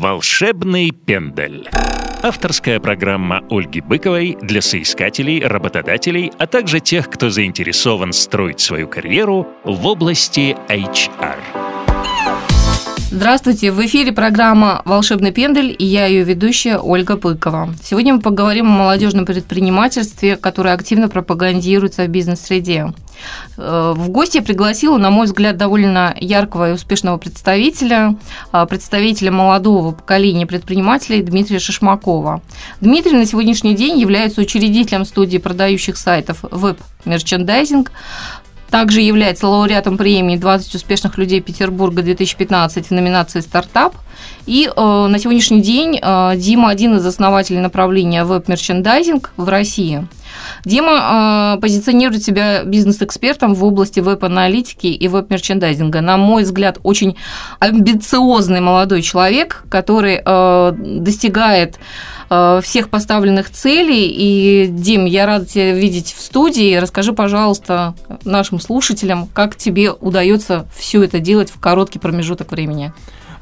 Волшебный пендель. Авторская программа Ольги Быковой для соискателей, работодателей, а также тех, кто заинтересован строить свою карьеру в области HR. Здравствуйте, в эфире программа «Волшебный пендель» и я ее ведущая Ольга Быкова. Сегодня мы поговорим о молодежном предпринимательстве, которое активно пропагандируется в бизнес-среде. Э, в гости я пригласила, на мой взгляд, довольно яркого и успешного представителя, э, представителя молодого поколения предпринимателей Дмитрия Шишмакова. Дмитрий на сегодняшний день является учредителем студии продающих сайтов Merchandising, также является лауреатом премии «20 успешных людей Петербурга 2015» в номинации «Стартап». И э, на сегодняшний день э, Дима один из основателей направления веб-мерчендайзинг в России. Дима э, позиционирует себя бизнес-экспертом в области веб-аналитики и веб-мерчендайзинга. На мой взгляд, очень амбициозный молодой человек, который э, достигает Э, всех поставленных целей. И, Дим, я рада тебя видеть в студии. Расскажи, пожалуйста, нашим слушателям, как тебе удается все это делать в короткий промежуток времени.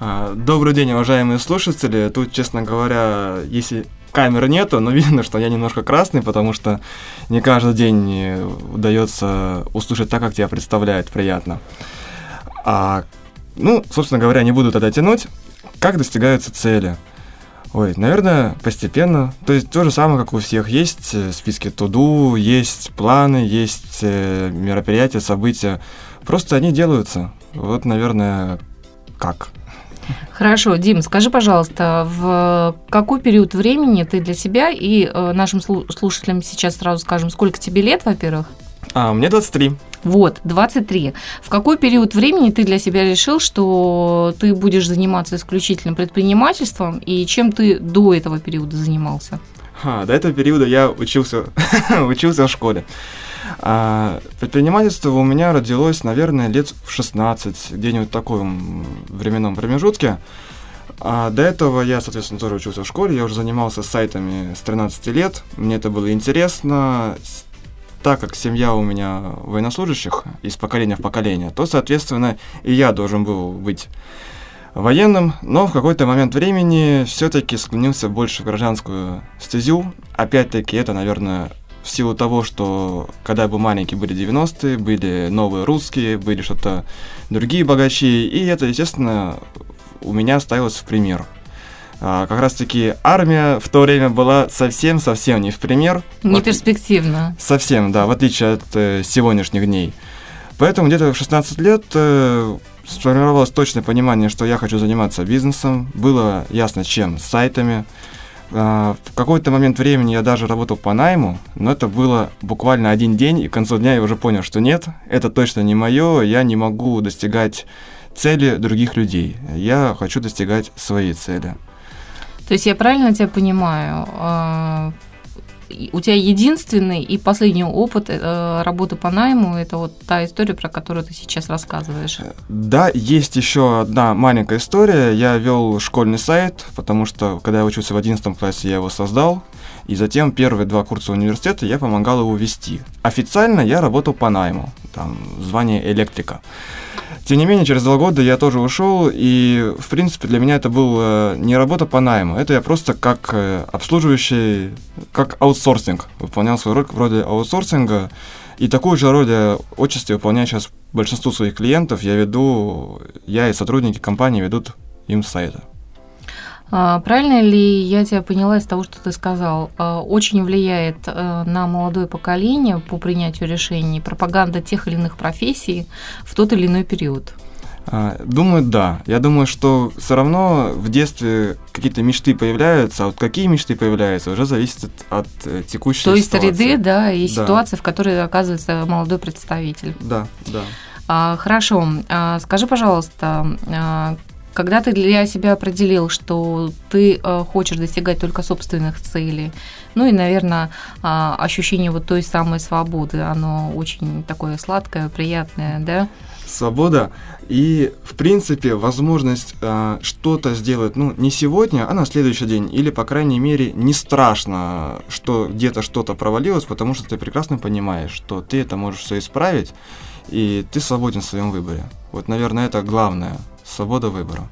А, добрый день, уважаемые слушатели. Тут, честно говоря, если камеры нету, но видно, что я немножко красный, потому что не каждый день удается услышать так, как тебя представляет приятно. А, ну, собственно говоря, не буду тогда тянуть. Как достигаются цели? Ой, наверное, постепенно. То есть то же самое, как у всех. Есть э, списки туду, есть планы, есть э, мероприятия, события. Просто они делаются. Вот, наверное, как. Хорошо, Дим, скажи, пожалуйста, в какой период времени ты для себя и э, нашим слушателям сейчас сразу скажем, сколько тебе лет, во-первых? А, мне 23. Вот, 23. В какой период времени ты для себя решил, что ты будешь заниматься исключительно предпринимательством, и чем ты до этого периода занимался? А, до этого периода я учился, учился в школе. А, предпринимательство у меня родилось, наверное, лет в 16, где-нибудь в таком временном промежутке. А до этого я, соответственно, тоже учился в школе, я уже занимался сайтами с 13 лет, мне это было интересно, так как семья у меня военнослужащих из поколения в поколение, то, соответственно, и я должен был быть военным, но в какой-то момент времени все-таки склонился больше в гражданскую стезю. Опять-таки, это, наверное, в силу того, что когда я был маленький, были 90-е, были новые русские, были что-то другие богачи, и это, естественно, у меня ставилось в пример – а, как раз-таки армия в то время была совсем-совсем не в пример. Не перспективно. Совсем, да, в отличие от э, сегодняшних дней. Поэтому где-то в 16 лет э, сформировалось точное понимание, что я хочу заниматься бизнесом. Было ясно, чем, с сайтами. Э, в какой-то момент времени я даже работал по найму, но это было буквально один день, и к концу дня я уже понял, что нет, это точно не мое, я не могу достигать цели других людей. Я хочу достигать своей цели. То есть я правильно тебя понимаю? У тебя единственный и последний опыт э, работы по найму это вот та история, про которую ты сейчас рассказываешь. Да, есть еще одна маленькая история. Я вел школьный сайт, потому что когда я учился в 11 классе, я его создал. И затем первые два курса университета я помогал его вести. Официально я работал по найму, там звание электрика. Тем не менее, через два года я тоже ушел, и, в принципе, для меня это была не работа по найму, это я просто как э, обслуживающий, как аутсорсинг, выполнял свою роль вроде аутсорсинга, и такую же роль я отчасти выполняю сейчас большинству своих клиентов, я веду, я и сотрудники компании ведут им сайты. А, правильно ли я тебя поняла из того, что ты сказал? А, очень влияет э, на молодое поколение по принятию решений пропаганда тех или иных профессий в тот или иной период? А, думаю, да. Я думаю, что все равно в детстве какие-то мечты появляются, а вот какие мечты появляются, уже зависит от, от э, текущей То есть среды, да, и да. ситуации, в которой оказывается молодой представитель. Да, да. Хорошо. Скажи, пожалуйста, когда ты для себя определил, что ты э, хочешь достигать только собственных целей, ну и, наверное, э, ощущение вот той самой свободы, оно очень такое сладкое, приятное, да? Свобода и, в принципе, возможность э, что-то сделать, ну, не сегодня, а на следующий день, или, по крайней мере, не страшно, что где-то что-то провалилось, потому что ты прекрасно понимаешь, что ты это можешь все исправить, и ты свободен в своем выборе. Вот, наверное, это главное свобода выбора.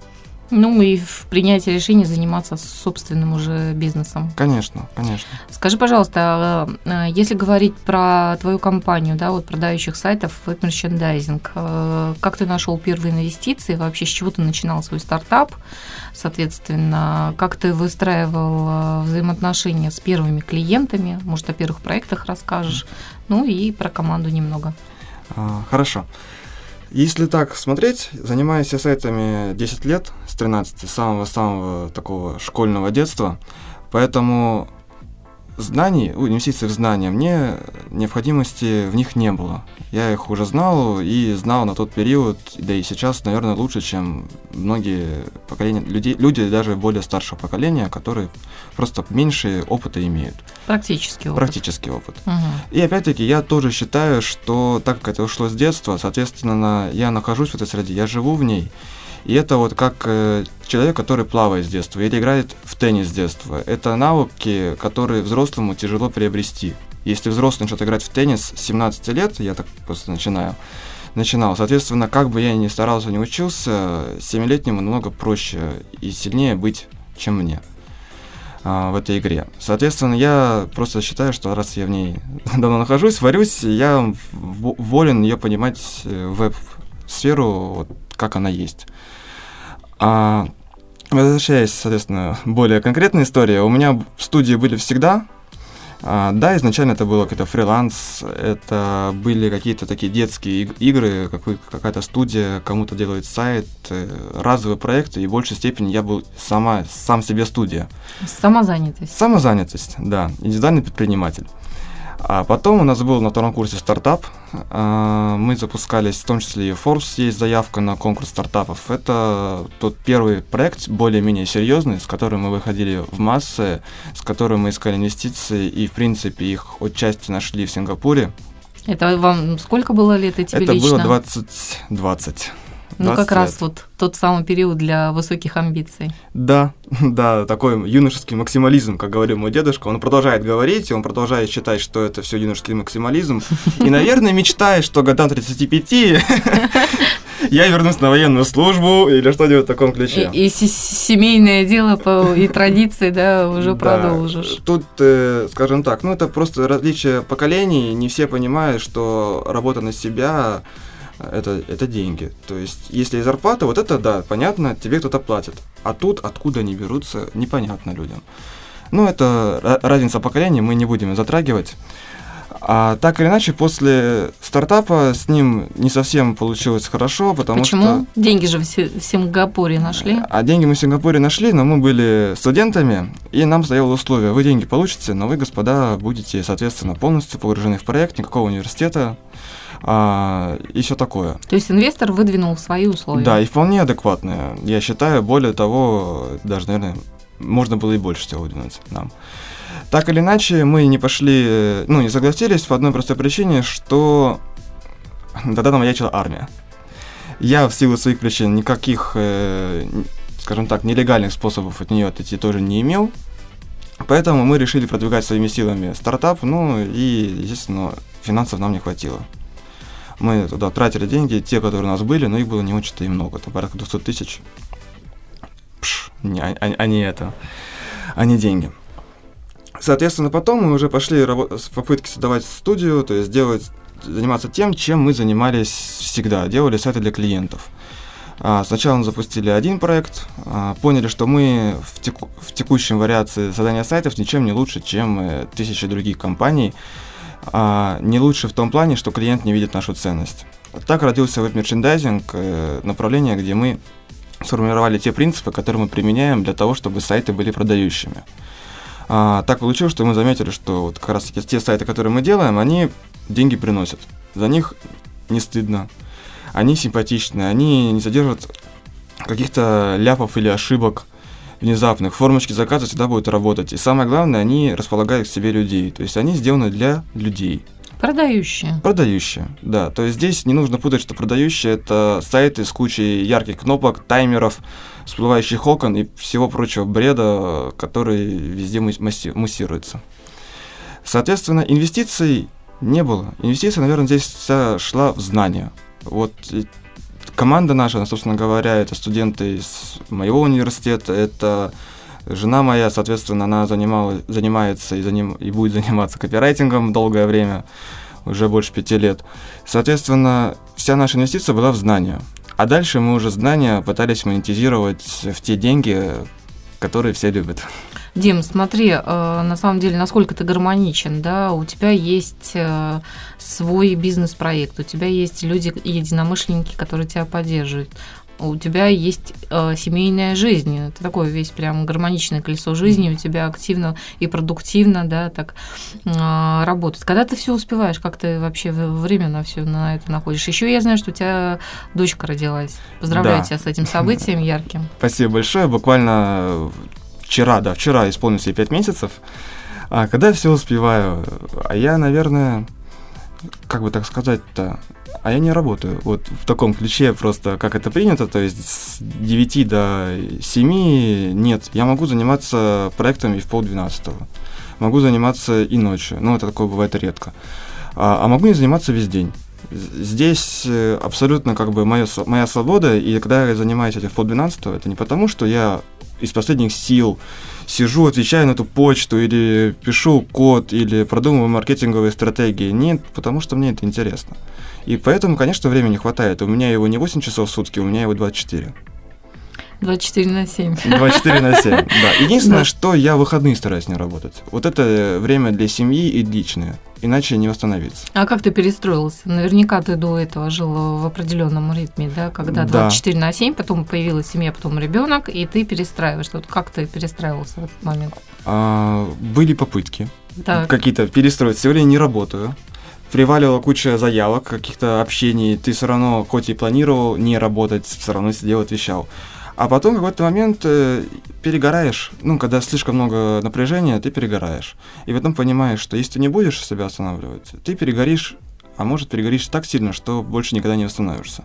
Ну и в принятии решения заниматься собственным уже бизнесом. Конечно, конечно. Скажи, пожалуйста, а, а, если говорить про твою компанию, да, вот продающих сайтов, веб-мерчендайзинг, а, как ты нашел первые инвестиции, вообще с чего ты начинал свой стартап, соответственно, как ты выстраивал взаимоотношения с первыми клиентами, может, о первых проектах расскажешь, ну и про команду немного. Хорошо. Если так смотреть, занимаюсь я сайтами 10 лет, с 13, самого-самого такого школьного детства, поэтому знаний, инвестиций в знания, мне необходимости в них не было. Я их уже знал и знал на тот период, да и сейчас, наверное, лучше, чем многие поколения, люди, люди даже более старшего поколения, которые просто меньше опыта имеют. Практический опыт. Практический опыт. Угу. И опять-таки я тоже считаю, что так как это ушло с детства, соответственно, я нахожусь в этой среде, я живу в ней, и это вот как э, человек, который плавает с детства или играет в теннис с детства. Это навыки, которые взрослому тяжело приобрести. Если взрослый начнет играть в теннис с 17 лет, я так просто начинаю, начинал. Соответственно, как бы я ни старался, не учился, 7-летнему намного проще и сильнее быть, чем мне а, в этой игре. Соответственно, я просто считаю, что раз я в ней давно нахожусь, варюсь, я волен ее понимать э, веб-сферу, вот, как она есть. А, возвращаясь, соответственно, более конкретная история, у меня в студии были всегда. А, да, изначально это было какой-то фриланс, это были какие-то такие детские игры, какая-то студия, кому-то делает сайт, э, разовые проекты, и в большей степени я был сама, сам себе студия. Самозанятость. Самозанятость, да, индивидуальный предприниматель. А потом у нас был на втором курсе стартап. А, мы запускались, в том числе и Forbes есть заявка на конкурс стартапов. Это тот первый проект, более-менее серьезный, с которым мы выходили в массы, с которым мы искали инвестиции и, в принципе, их отчасти нашли в Сингапуре. Это вам сколько было лет и тебе Это лично? было 20. 20. Ну, как лет. раз вот тот самый период для высоких амбиций. Да, да, такой юношеский максимализм, как говорил мой дедушка. Он продолжает говорить, он продолжает считать, что это все юношеский максимализм. И, наверное, мечтает, что годам 35 я вернусь на военную службу или что-нибудь в таком ключе. И, и семейное дело по, и традиции, да, уже да. продолжишь. Тут, э, скажем так, ну это просто различие поколений. Не все понимают, что работа на себя это, это деньги. То есть, если зарплата, вот это да, понятно, тебе кто-то платит. А тут, откуда они берутся, непонятно людям. Ну, это разница поколений, мы не будем затрагивать. А так или иначе, после стартапа с ним не совсем получилось хорошо, потому Почему? что... Почему? Деньги же в, в Сингапуре нашли. А деньги мы в Сингапуре нашли, но мы были студентами, и нам стояло условие, вы деньги получите, но вы, господа, будете, соответственно, полностью погружены в проект, никакого университета, а, и все такое. То есть инвестор выдвинул свои условия? Да, и вполне адекватные. Я считаю, более того, даже, наверное, можно было и больше всего выдвинуть нам. Так или иначе, мы не пошли, ну, не согласились по одной простой причине, что тогда там маячила армия. Я в силу своих причин никаких, э, скажем так, нелегальных способов от нее отойти тоже не имел. Поэтому мы решили продвигать своими силами стартап, ну и, естественно, финансов нам не хватило. Мы туда тратили деньги, те, которые у нас были, но их было не очень-то и много, это порядка 200 тысяч. Пш, не, а, а, не это, а не деньги. Соответственно, потом мы уже пошли в попытки создавать студию, то есть делать, заниматься тем, чем мы занимались всегда, делали сайты для клиентов. А, сначала мы запустили один проект, а, поняли, что мы в, теку, в текущем вариации создания сайтов ничем не лучше, чем э, тысячи других компаний, а, не лучше в том плане, что клиент не видит нашу ценность. Так родился веб-мерчендайзинг, э, направление, где мы сформировали те принципы, которые мы применяем для того, чтобы сайты были продающими. А, так получилось, что мы заметили, что вот как раз таки те сайты, которые мы делаем, они деньги приносят. За них не стыдно. Они симпатичны, они не содержат каких-то ляпов или ошибок внезапных. Формочки заказа всегда будут работать. И самое главное, они располагают к себе людей. То есть они сделаны для людей. Продающие. Продающие, да. То есть здесь не нужно путать, что продающие это сайты с кучей ярких кнопок, таймеров, всплывающих окон и всего прочего бреда, который везде муссируется. Соответственно, инвестиций не было. Инвестиция, наверное, здесь вся шла в знания. Вот команда наша, собственно говоря, это студенты из моего университета, это жена моя, соответственно, она занимала, занимается и, заним, и будет заниматься копирайтингом долгое время, уже больше пяти лет. Соответственно, вся наша инвестиция была в знания. А дальше мы уже знания пытались монетизировать в те деньги, которые все любят. Дим, смотри, э, на самом деле, насколько ты гармоничен, да, у тебя есть э, свой бизнес-проект, у тебя есть люди, единомышленники, которые тебя поддерживают у тебя есть э, семейная жизнь, это такое весь прям гармоничное колесо жизни, у тебя активно и продуктивно, да, так э, работает. Когда ты все успеваешь, как ты вообще время на все на это находишь? Еще я знаю, что у тебя дочка родилась. Поздравляю да. тебя с этим событием ярким. Спасибо большое. Буквально вчера, да, вчера исполнилось ей 5 месяцев. А когда я все успеваю? А я, наверное, как бы так сказать-то, а я не работаю. Вот в таком ключе просто, как это принято, то есть с 9 до 7 нет. Я могу заниматься проектами в полдвенадцатого. Могу заниматься и ночью, но это такое бывает редко. А, а могу не заниматься весь день. Здесь э, абсолютно как бы моя, моя свобода, и когда я занимаюсь этим в полдвенадцатого, это не потому, что я из последних сил сижу, отвечаю на эту почту, или пишу код, или продумываю маркетинговые стратегии. Нет, потому что мне это интересно. И поэтому, конечно, времени хватает. У меня его не 8 часов в сутки, у меня его 24. 24 на 7. 24 на 7, да. Единственное, да. что я в выходные стараюсь не работать. Вот это время для семьи и личное. Иначе не восстановиться. А как ты перестроился? Наверняка ты до этого жил в определенном ритме, да? Когда 24 да. на 7, потом появилась семья, потом ребенок, и ты перестраиваешь. Вот как ты перестраивался в этот момент? А, были попытки какие-то перестроить. Сегодня не работаю приваливала куча заявок, каких-то общений, ты все равно, хоть и планировал не работать, все равно сидел, отвечал. А потом в какой-то момент э, перегораешь, ну, когда слишком много напряжения, ты перегораешь. И потом понимаешь, что если ты не будешь себя останавливать, ты перегоришь, а может перегоришь так сильно, что больше никогда не восстановишься.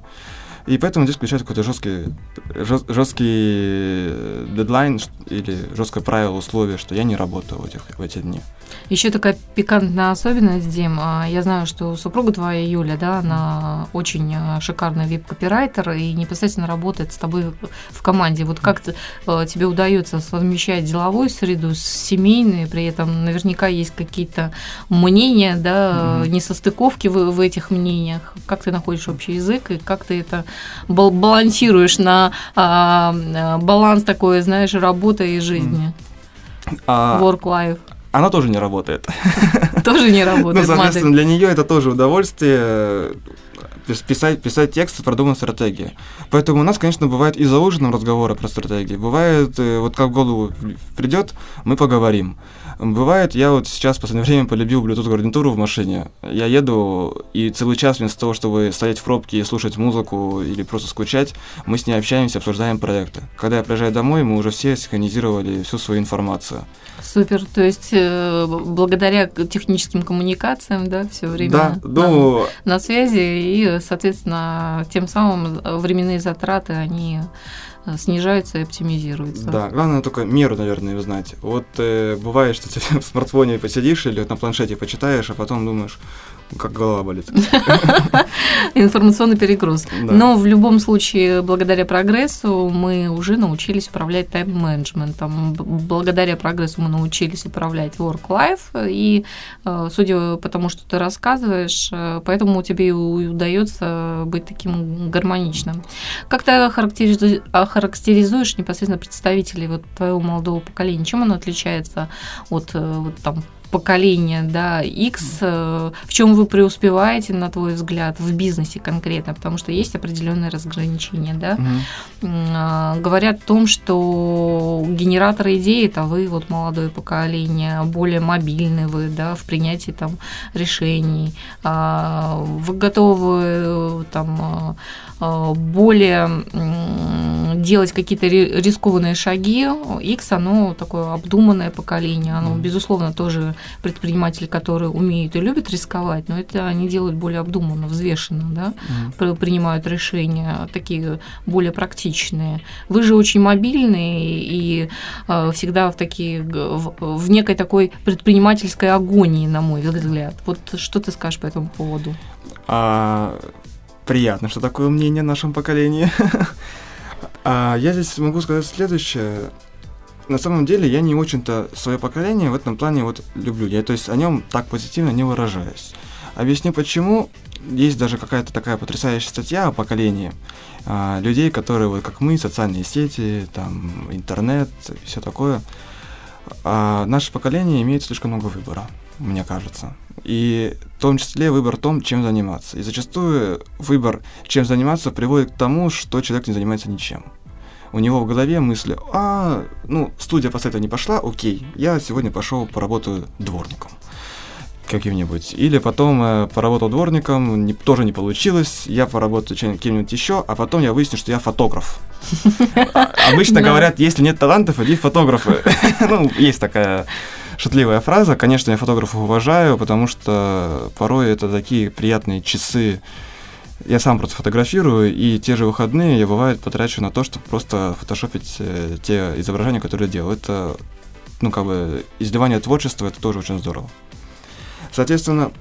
И поэтому здесь включается какой-то жесткий, жесткий дедлайн или жесткое правило, условие, что я не работаю в, этих, в эти дни. Еще такая пикантная особенность, Дим. А, я знаю, что супруга твоя, Юля, да, она очень а, шикарный вип-копирайтер и непосредственно работает с тобой в команде. Вот как а, тебе удается совмещать деловую среду с семейной, при этом наверняка есть какие-то мнения, да, mm-hmm. несостыковки в, в этих мнениях. Как ты находишь общий язык и как ты это балансируешь на а, баланс такой, знаешь, работы и жизни? Work-life она тоже не работает. Тоже не работает. Ну, соответственно, для нее это тоже удовольствие э, писать, писать тексты, продуманные стратегии. Поэтому у нас, конечно, бывает и за ужином разговоры про стратегии. Бывает, э, вот как в голову придет, мы поговорим. Бывает, я вот сейчас в последнее время полюбил Bluetooth гарнитуру в машине. Я еду, и целый час вместо того, чтобы стоять в пробке и слушать музыку или просто скучать, мы с ней общаемся, обсуждаем проекты. Когда я приезжаю домой, мы уже все синхронизировали всю свою информацию. Супер, то есть э, благодаря техническим коммуникациям, да, все время да, ну, на, на связи, и, соответственно, тем самым временные затраты, они Э, снижается и оптимизируется. Да, главное только меру, наверное, узнать. Вот э, бывает, что ты в смартфоне посидишь или на планшете почитаешь, а потом думаешь, как голова болит. Информационный перегруз. Да. Но в любом случае, благодаря прогрессу, мы уже научились управлять тайм-менеджментом. Благодаря прогрессу мы научились управлять work-life. И, э, судя по тому, что ты рассказываешь, э, поэтому тебе и удается быть таким гармоничным. Как ты охарактеризуешь непосредственно представителей вот твоего молодого поколения? Чем оно отличается от э, вот, там, поколения, да, X, э, в чем вы преуспеваете, на твой взгляд, в бизнесе конкретно, потому что есть определенные разграничения, да. Угу. Говорят о том, что генераторы идей это вы, вот молодое поколение, более мобильны вы, да, в принятии там решений, а, вы готовы э, там более делать какие-то рискованные шаги. X, оно такое обдуманное поколение, оно, безусловно, тоже предприниматели, которые умеют и любят рисковать, но это они делают более обдуманно, взвешенно, да, mm. принимают решения такие более практичные. Вы же очень мобильные и э, всегда в такие в, в некой такой предпринимательской агонии, на мой взгляд. Вот что ты скажешь по этому поводу? А приятно, что такое мнение в нашем поколении. а я здесь могу сказать следующее. На самом деле я не очень-то свое поколение в этом плане вот люблю. Я то есть о нем так позитивно не выражаюсь. Объясню почему. Есть даже какая-то такая потрясающая статья о поколении а, людей, которые вот как мы, социальные сети, там интернет, все такое. А наше поколение имеет слишком много выбора, мне кажется. И в том числе выбор в том, чем заниматься. И зачастую выбор, чем заниматься, приводит к тому, что человек не занимается ничем. У него в голове мысли, а, ну, студия после этого не пошла, окей, я сегодня пошел поработаю дворником каким-нибудь. Или потом э, поработал дворником, не, тоже не получилось, я поработаю кем-нибудь еще, а потом я выясню, что я фотограф. Обычно говорят, если нет талантов, иди фотографы. Ну, есть такая шутливая фраза. Конечно, я фотографов уважаю, потому что порой это такие приятные часы. Я сам просто фотографирую, и те же выходные я, бывает, потрачу на то, чтобы просто фотошопить э, те изображения, которые делаю. Это, ну, как бы, изливание творчества, это тоже очень здорово. Соответственно,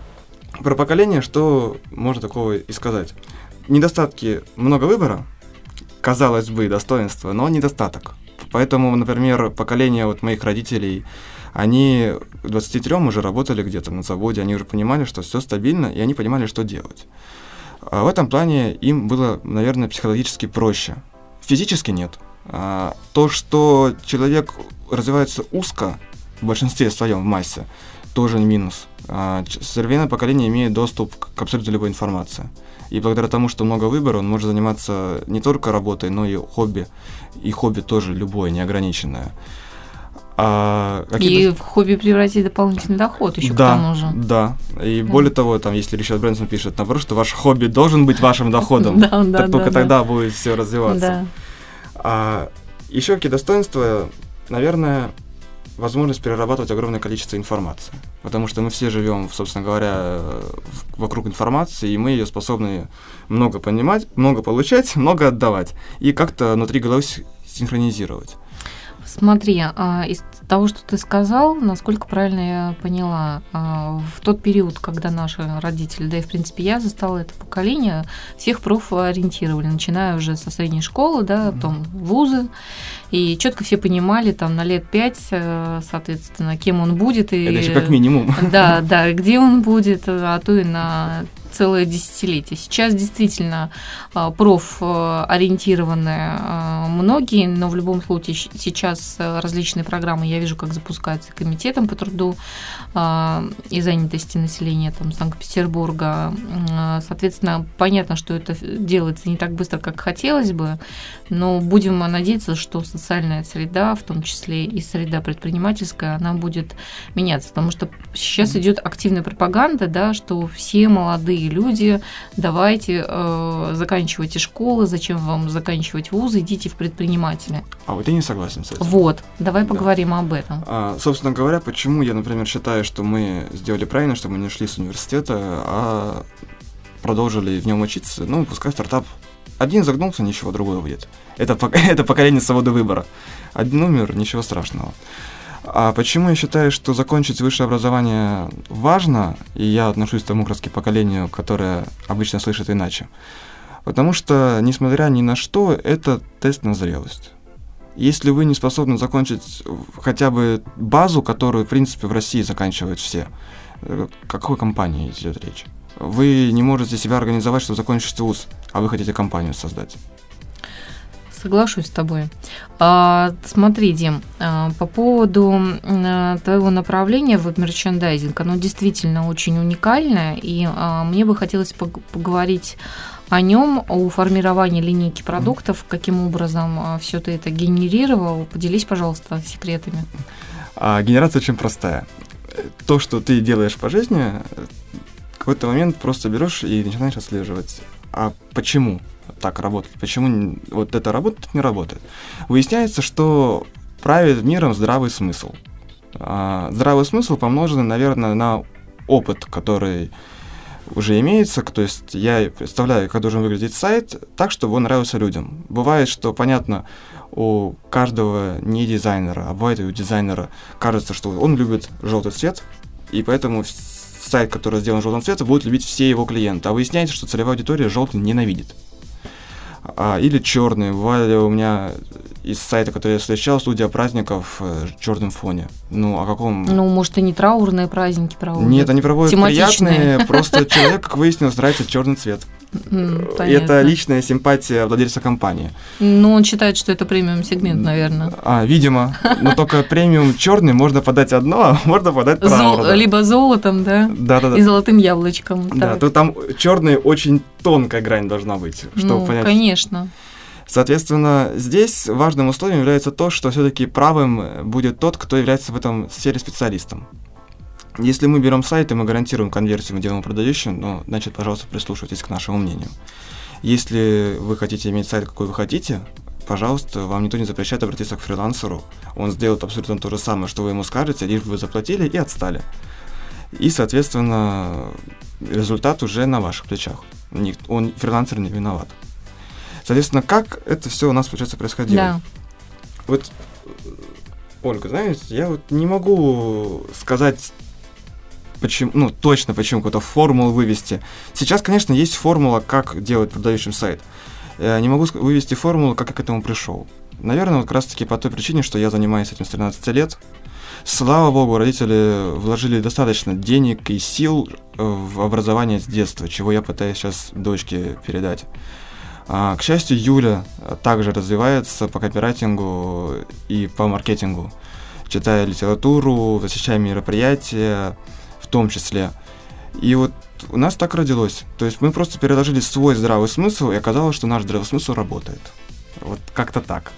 про поколение что можно такого и сказать? Недостатки много выбора, казалось бы, достоинства, но недостаток. Поэтому, например, поколение вот моих родителей, они к 23 уже работали где-то на заводе, они уже понимали, что все стабильно, и они понимали, что делать. А в этом плане им было, наверное, психологически проще. Физически нет. А то, что человек развивается узко, в большинстве своем в массе, тоже минус. А, современное поколение имеет доступ к абсолютно любой информации. И благодаря тому, что много выбора, он может заниматься не только работой, но и хобби. И хобби тоже любое, неограниченное. А и в хобби превратить дополнительный доход еще да, к тому же. Да, и да. более того, там, если Ричард Брэнсон пишет, наоборот, что ваш хобби должен быть вашим доходом, да, только тогда будет все развиваться. А еще какие достоинства, наверное, возможность перерабатывать огромное количество информации. Потому что мы все живем, собственно говоря, вокруг информации, и мы ее способны много понимать, много получать, много отдавать. И как-то внутри головы синхронизировать. Смотри, а, из того, что ты сказал, насколько правильно я поняла, а, в тот период, когда наши родители, да и в принципе я застала это поколение, всех профориентировали, начиная уже со средней школы, да, потом вузы, и четко все понимали там на лет пять, э, соответственно, кем он будет. И, это еще как минимум. Да, да, где он будет, а то и на целое десятилетие. Сейчас действительно а, профориентированные а, многие, но в любом случае сейчас различные программы я вижу, как запускаются комитетом по труду а, и занятости населения там, Санкт-Петербурга. Соответственно, понятно, что это делается не так быстро, как хотелось бы, но будем надеяться, что социальная среда, в том числе и среда предпринимательская, она будет меняться, потому что сейчас идет активная пропаганда, да, что все молодые люди, давайте э, заканчивайте школы, зачем вам заканчивать вузы, идите в предприниматели. А вот я не согласен с этим. Вот, давай поговорим да. об этом. А, собственно говоря, почему я, например, считаю, что мы сделали правильно, что мы не ушли с университета, а продолжили в нем учиться, ну, пускай стартап один загнулся, ничего другое будет. Это, это поколение свободы выбора. Один умер, ничего страшного. А почему я считаю, что закончить высшее образование важно, и я отношусь к тому как поколению, которое обычно слышит иначе? Потому что, несмотря ни на что, это тест на зрелость. Если вы не способны закончить хотя бы базу, которую, в принципе, в России заканчивают все, о какой компании идет речь? Вы не можете себя организовать, чтобы закончить вуз, а вы хотите компанию создать. Соглашусь с тобой. А, смотри, Дим, а, по поводу а, твоего направления в мерчендайзинг, оно действительно очень уникальное, и а, мне бы хотелось поговорить о нем, о формировании линейки продуктов, каким образом а, все ты это генерировал. Поделись, пожалуйста, секретами. А, генерация очень простая. То, что ты делаешь по жизни, в какой-то момент просто берешь и начинаешь отслеживать. А почему? Так работает, почему вот это работает, не работает. Выясняется, что правит миром здравый смысл. А, здравый смысл помноженный, наверное, на опыт, который уже имеется, то есть я представляю, как должен выглядеть сайт так, чтобы он нравился людям. Бывает, что, понятно, у каждого не дизайнера, а бывает и у дизайнера кажется, что он любит желтый цвет, и поэтому сайт, который сделан желтым цветом, будут любить все его клиенты. А выясняется, что целевая аудитория желтый ненавидит. А, или черный. Бывали у меня из сайта, который я встречал, студия праздников э, черном фоне. Ну, о каком... Ну, может, и не траурные праздники проводят? Нет, они проводят приятные, просто человек, как выяснилось, нравится черный цвет. Понятно. Это личная симпатия владельца компании. Ну, он считает, что это премиум сегмент, наверное. А, видимо. Но только премиум черный можно подать одно, а можно подать Зол... Либо золотом, да? Да, да, да. И золотым яблочком. Да, то там черный очень тонкая грань должна быть, чтобы ну, понять. Конечно. Соответственно, здесь важным условием является то, что все-таки правым будет тот, кто является в этом сфере специалистом. Если мы берем сайт и мы гарантируем конверсию, мы делаем продающим, ну, значит, пожалуйста, прислушивайтесь к нашему мнению. Если вы хотите иметь сайт, какой вы хотите, пожалуйста, вам никто не запрещает обратиться к фрилансеру. Он сделает абсолютно то же самое, что вы ему скажете, лишь бы вы заплатили и отстали. И, соответственно, результат уже на ваших плечах. Он, фрилансер не виноват. Соответственно, как это все у нас, получается, происходило? Да. Вот, Ольга, знаете, я вот не могу сказать почему, ну, точно почему какую-то формулу вывести. Сейчас, конечно, есть формула, как делать продающим сайт. Я не могу вывести формулу, как я к этому пришел. Наверное, вот как раз-таки по той причине, что я занимаюсь этим с 13 лет. Слава богу, родители вложили достаточно денег и сил э, в образование с детства, чего я пытаюсь сейчас дочке передать. А, к счастью, Юля также развивается по копирайтингу и по маркетингу, читая литературу, посещая мероприятия, том числе. И вот у нас так родилось. То есть мы просто переложили свой здравый смысл, и оказалось, что наш здравый смысл работает. Вот как-то так.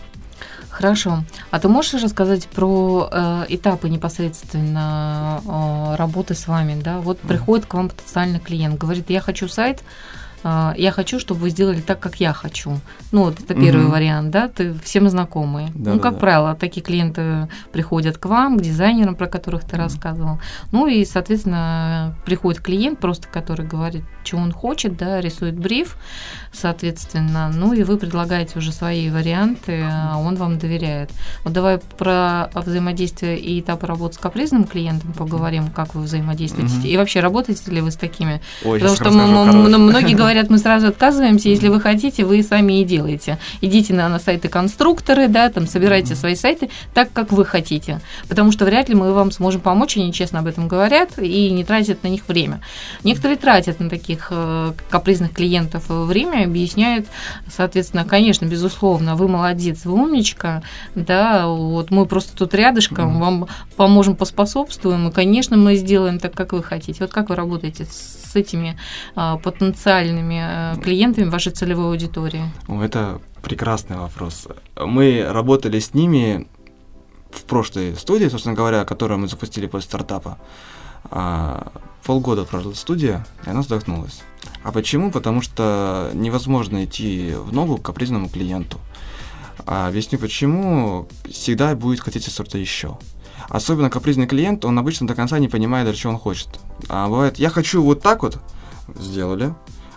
Хорошо. А ты можешь рассказать про э, этапы непосредственно э, работы с вами? Да? Вот mm. приходит к вам потенциальный клиент, говорит, я хочу сайт, я хочу, чтобы вы сделали так, как я хочу. Ну, вот это первый угу. вариант, да, ты всем знакомый. Да, ну, как да. правило, такие клиенты приходят к вам, к дизайнерам, про которых ты угу. рассказывал. Ну и, соответственно, приходит клиент, просто который говорит, что он хочет, да, рисует бриф, соответственно, ну и вы предлагаете уже свои варианты, а он вам доверяет. Вот давай про взаимодействие и этапы работы с капризным клиентом поговорим, как вы взаимодействуете. Угу. И вообще, работаете ли вы с такими? Ой, Потому что многие говорят, мы сразу отказываемся, если вы хотите, вы сами и делаете. Идите на, на сайты конструкторы, да, там собирайте свои сайты так, как вы хотите. Потому что вряд ли мы вам сможем помочь, они честно об этом говорят и не тратят на них время. Некоторые тратят на таких э, капризных клиентов время, объясняют, соответственно, конечно, безусловно, вы молодец, вы умничка, да, вот мы просто тут рядышком, вам поможем, поспособствуем, и, конечно, мы сделаем так, как вы хотите. Вот как вы работаете с этими а, потенциальными а, клиентами вашей целевой аудитории? Это прекрасный вопрос. Мы работали с ними в прошлой студии, собственно говоря, которую мы запустили после стартапа. А, полгода прошла студия, и она вздохнулась. А почему? Потому что невозможно идти в ногу к капризному клиенту. А объясню почему. Всегда будет хотеть что-то еще. Особенно капризный клиент, он обычно до конца не понимает, даже что он хочет. А бывает, я хочу вот так вот, сделали,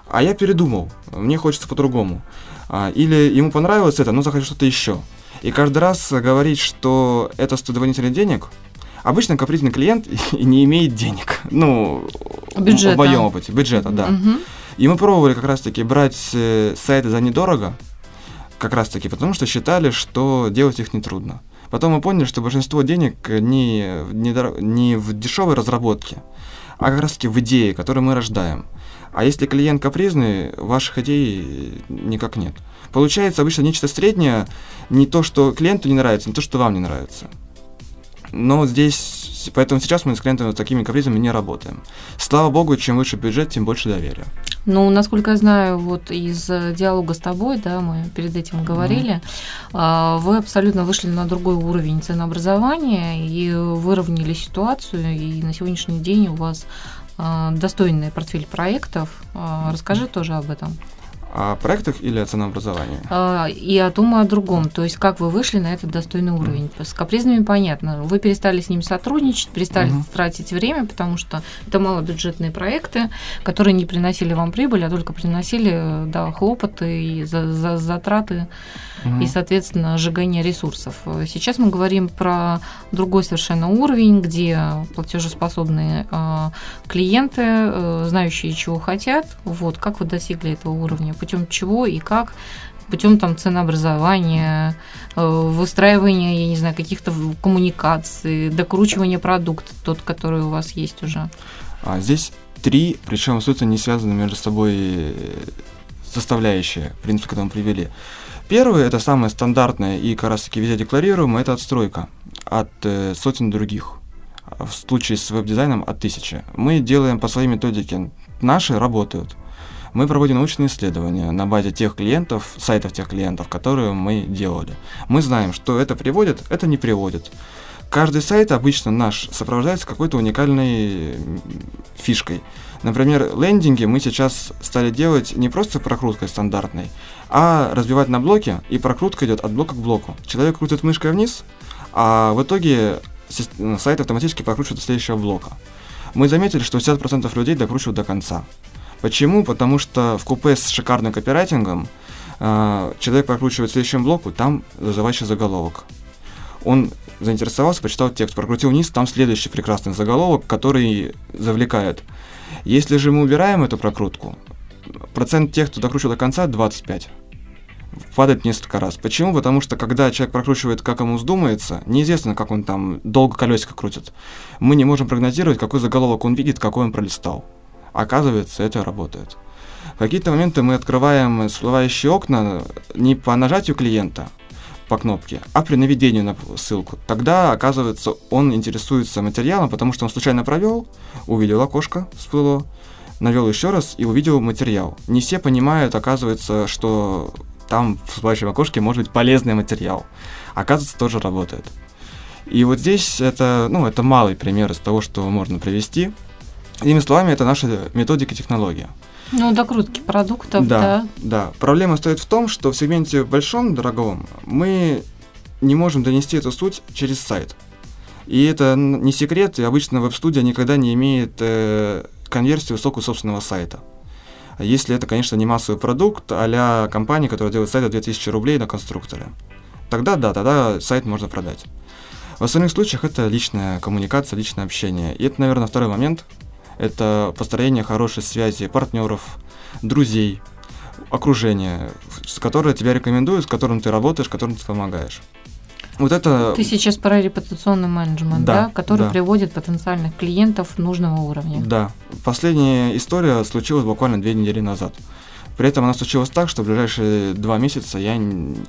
а я передумал, мне хочется по-другому. А, или ему понравилось это, но захочу что-то еще. И каждый раз говорить, что это стоит дополнительных денег, обычно капризный клиент не имеет денег. Ну, бюджета. в моем опыте, бюджета, да. Угу. И мы пробовали как раз-таки брать э, сайты за недорого, как раз-таки потому, что считали, что делать их нетрудно. Потом мы поняли, что большинство денег не, не, не в дешевой разработке, а как раз-таки в идее, которую мы рождаем. А если клиент капризный, ваших идей никак нет. Получается обычно нечто среднее, не то, что клиенту не нравится, не то, что вам не нравится. Но здесь, поэтому сейчас мы с клиентами вот такими капризами не работаем. Слава богу, чем выше бюджет, тем больше доверия. Ну, насколько я знаю, вот из диалога с тобой, да, мы перед этим говорили, mm-hmm. вы абсолютно вышли на другой уровень ценообразования и выровняли ситуацию, и на сегодняшний день у вас а, достойный портфель проектов. А, расскажи тоже об этом о проектах или о ценообразовании? А, и о том, и о другом. То есть, как вы вышли на этот достойный уровень. Mm. С капризными понятно. Вы перестали с ними сотрудничать, перестали mm-hmm. тратить время, потому что это малобюджетные проекты, которые не приносили вам прибыль, а только приносили да, хлопоты и за, за, затраты mm-hmm. и, соответственно, сжигание ресурсов. Сейчас мы говорим про другой совершенно уровень, где платежеспособные э, клиенты, э, знающие, чего хотят. Вот, как вы достигли этого уровня, путем чего и как, путем там ценообразования, э, выстраивания, я не знаю, каких-то коммуникаций, докручивания продукта, тот, который у вас есть уже. А здесь три, причем суть не связаны между собой э, составляющие, в принципе, когда мы привели. Первое, это самое стандартное и как раз таки везде декларируемое, это отстройка от э, сотен других. В случае с веб-дизайном от тысячи. Мы делаем по своей методике. Наши работают. Мы проводим научные исследования на базе тех клиентов, сайтов тех клиентов, которые мы делали. Мы знаем, что это приводит, это не приводит. Каждый сайт обычно наш сопровождается какой-то уникальной фишкой. Например, лендинги мы сейчас стали делать не просто прокруткой стандартной, а разбивать на блоки, и прокрутка идет от блока к блоку. Человек крутит мышкой вниз, а в итоге сайт автоматически прокручивает следующего блока. Мы заметили, что 60% людей докручивают до конца. Почему? Потому что в купе с шикарным копирайтингом э, человек прокручивает следующему блоку, там зазывающий заголовок. Он заинтересовался, почитал текст, прокрутил вниз, там следующий прекрасный заголовок, который завлекает. Если же мы убираем эту прокрутку, процент тех, кто докручивает до конца, 25 падает несколько раз. Почему? Потому что когда человек прокручивает, как ему вздумается, неизвестно, как он там долго колесико крутит. Мы не можем прогнозировать, какой заголовок он видит, какой он пролистал. Оказывается, это работает. В какие-то моменты мы открываем всплывающие окна не по нажатию клиента, по кнопке, а при наведении на ссылку. Тогда, оказывается, он интересуется материалом, потому что он случайно провел, увидел окошко, всплыло, навел еще раз и увидел материал. Не все понимают, оказывается, что там в всплывающем окошке может быть полезный материал. Оказывается, тоже работает. И вот здесь это, ну, это малый пример из того, что можно привести. Иными словами, это наша методика и технология. Ну, докрутки продуктов, да. Да, да. Проблема стоит в том, что в сегменте большом, дорогом, мы не можем донести эту суть через сайт. И это не секрет, и обычно веб-студия никогда не имеет э, конверсию высокую собственного сайта. Если это, конечно, не массовый продукт, а компания, которая делает сайт за 2000 рублей на конструкторе. Тогда да, тогда сайт можно продать. В остальных случаях это личная коммуникация, личное общение. И это, наверное, второй момент, это построение хорошей связи партнеров, друзей, окружения, с которое тебя рекомендуют, с которым ты работаешь, которым ты помогаешь. Вот это... Ты сейчас про репутационный менеджмент, да, да который да. приводит потенциальных клиентов нужного уровня. Да. Последняя история случилась буквально две недели назад. При этом она случилась так, что в ближайшие два месяца я,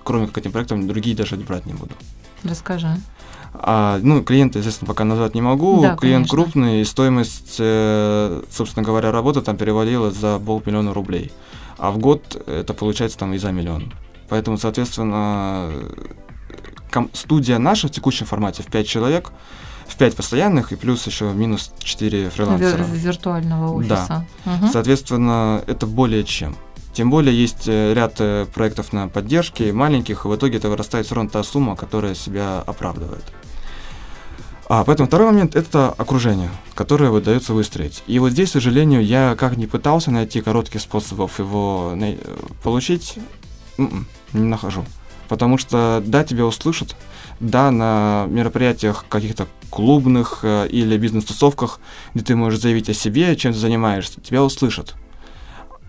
кроме как этим проектом, другие даже брать не буду. Расскажи. А, ну, клиента, естественно, пока назвать не могу. Да, Клиент конечно. крупный, и стоимость, э, собственно говоря, работы там перевалила за полмиллиона рублей. А в год это получается там и за миллион. Поэтому, соответственно, студия наша в текущем формате в 5 человек, в 5 постоянных и плюс еще минус 4 фрилансера. Вир- виртуального офиса. Да. Угу. Соответственно, это более чем. Тем более есть э, ряд э, проектов на поддержке, маленьких, и в итоге это вырастает все равно та сумма, которая себя оправдывает. А поэтому второй момент – это окружение, которое выдается выстроить. И вот здесь, к сожалению, я как не пытался найти коротких способов его э, получить, м-м, не нахожу. Потому что да, тебя услышат, да, на мероприятиях каких-то клубных э, или бизнес-тусовках, где ты можешь заявить о себе, чем ты занимаешься, тебя услышат.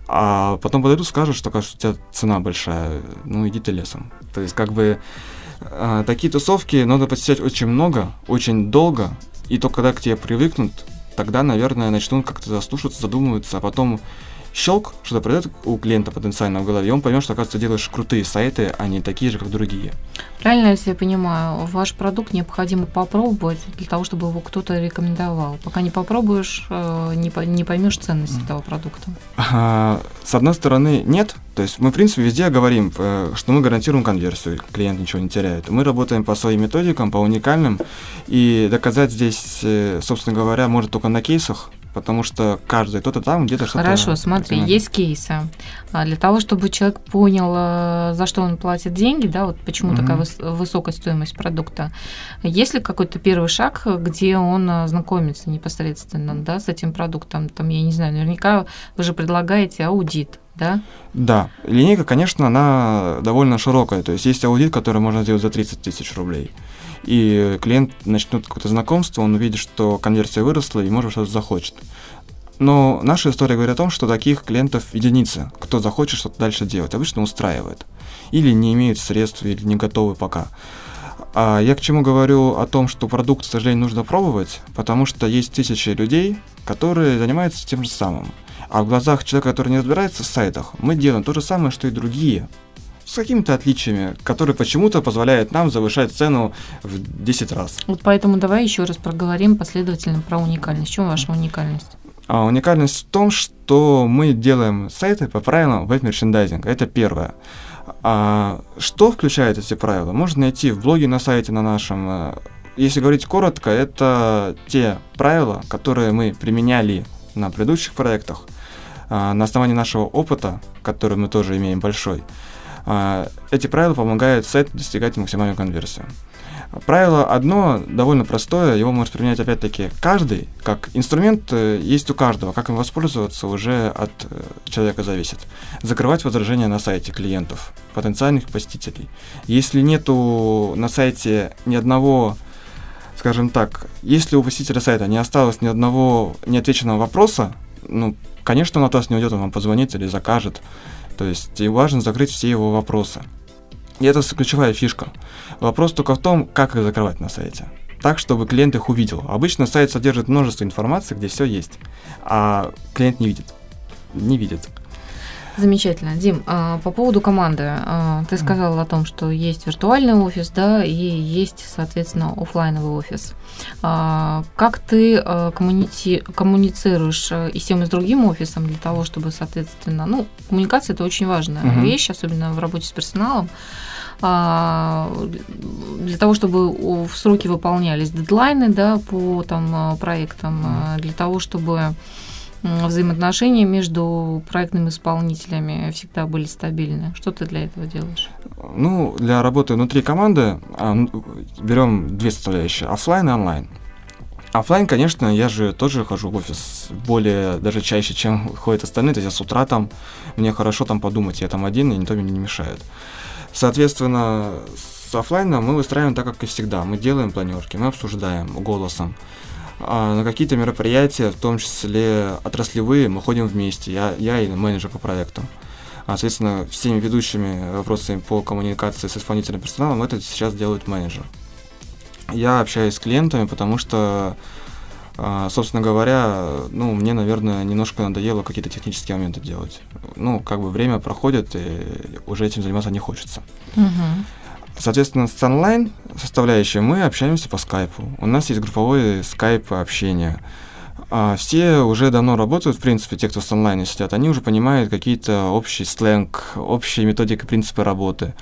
А потом подойдут, скажут, что, кажется, у тебя цена большая, ну иди ты лесом. То есть как бы э, такие тусовки надо посещать очень много, очень долго, и только когда к тебе привыкнут, тогда, наверное, начнут как-то заслушаться, задумываться, а потом щелк, что-то пройдет у клиента потенциально в голове, и он поймет, что, оказывается, делаешь крутые сайты, а не такие же, как другие. Правильно, если я понимаю, ваш продукт необходимо попробовать для того, чтобы его кто-то рекомендовал. Пока не попробуешь, э, не, не поймешь ценность этого продукта. С одной стороны, нет. То есть мы, в принципе, везде говорим, э, что мы гарантируем конверсию, клиент ничего не теряет. Мы работаем по своим методикам, по уникальным, и доказать здесь, э, собственно говоря, может только на кейсах, потому что каждый кто-то там где-то что-то... Хорошо, смотри, понимает. есть кейсы. А для того, чтобы человек понял, э, за что он платит деньги, да, вот почему mm-hmm. такая выс- высокая стоимость продукта, есть ли какой-то первый шаг, где он э, знакомится непосредственно, да, с этим продуктом? Там, я не знаю, наверняка вы же предлагаете аудит, да? Да. Линейка, конечно, она довольно широкая. То есть есть аудит, который можно сделать за 30 тысяч рублей. И клиент начнет какое-то знакомство, он увидит, что конверсия выросла и, может, что-то захочет. Но наша история говорит о том, что таких клиентов единицы, кто захочет что-то дальше делать, обычно устраивает. Или не имеют средств, или не готовы пока. А я к чему говорю о том, что продукт, к сожалению, нужно пробовать, потому что есть тысячи людей, которые занимаются тем же самым. А в глазах человека, который не разбирается в сайтах, мы делаем то же самое, что и другие, с какими-то отличиями, которые почему-то позволяют нам завышать цену в 10 раз. Вот поэтому давай еще раз проговорим последовательно про уникальность. В чем ваша уникальность? А уникальность в том, что мы делаем сайты по правилам веб-мерчендайзинга. Это первое. А что включает эти правила? Можно найти в блоге на сайте на нашем. Э, если говорить коротко, это те правила, которые мы применяли на предыдущих проектах, а, на основании нашего опыта, который мы тоже имеем большой. А, эти правила помогают сайту достигать максимальную конверсию. Правило одно довольно простое, его может применять опять-таки каждый, как инструмент э, есть у каждого, как им воспользоваться уже от э, человека зависит. Закрывать возражения на сайте клиентов, потенциальных посетителей. Если нету на сайте ни одного, скажем так, если у посетителя сайта не осталось ни одного неотвеченного вопроса, ну, конечно, он от вас не уйдет, он вам позвонит или закажет. То есть и важно закрыть все его вопросы. И это ключевая фишка. Вопрос только в том, как их закрывать на сайте. Так, чтобы клиент их увидел. Обычно сайт содержит множество информации, где все есть, а клиент не видит. Не видит. Замечательно. Дим, а, по поводу команды. А, ты сказал о том, что есть виртуальный офис, да, и есть, соответственно, офлайновый офис. А, как ты коммуници... коммуницируешь и с тем, и с другим офисом для того, чтобы, соответственно, ну, коммуникация – это очень важная угу. вещь, особенно в работе с персоналом для того, чтобы в сроки выполнялись дедлайны да, по там, проектам, для того, чтобы взаимоотношения между проектными исполнителями всегда были стабильны. Что ты для этого делаешь? Ну, для работы внутри команды а, берем две составляющие, офлайн и онлайн. Офлайн, конечно, я же тоже хожу в офис более, даже чаще, чем ходят остальные. То есть я с утра там, мне хорошо там подумать, я там один, и никто мне не мешает. Соответственно, с офлайном мы выстраиваем так, как и всегда. Мы делаем планерки, мы обсуждаем голосом. А на какие-то мероприятия, в том числе отраслевые, мы ходим вместе, я, я и менеджер по проекту. А, соответственно, всеми ведущими вопросами по коммуникации с исполнительным персоналом это сейчас делает менеджер. Я общаюсь с клиентами, потому что, а, собственно говоря, ну, мне, наверное, немножко надоело какие-то технические моменты делать. Ну, как бы время проходит, и уже этим заниматься не хочется. Uh-huh. Соответственно, с онлайн составляющей мы общаемся по скайпу. У нас есть групповой скайп общения. А все уже давно работают, в принципе, те, кто с онлайне сидят, они уже понимают какие-то общий сленг, общие методики, принципы работы.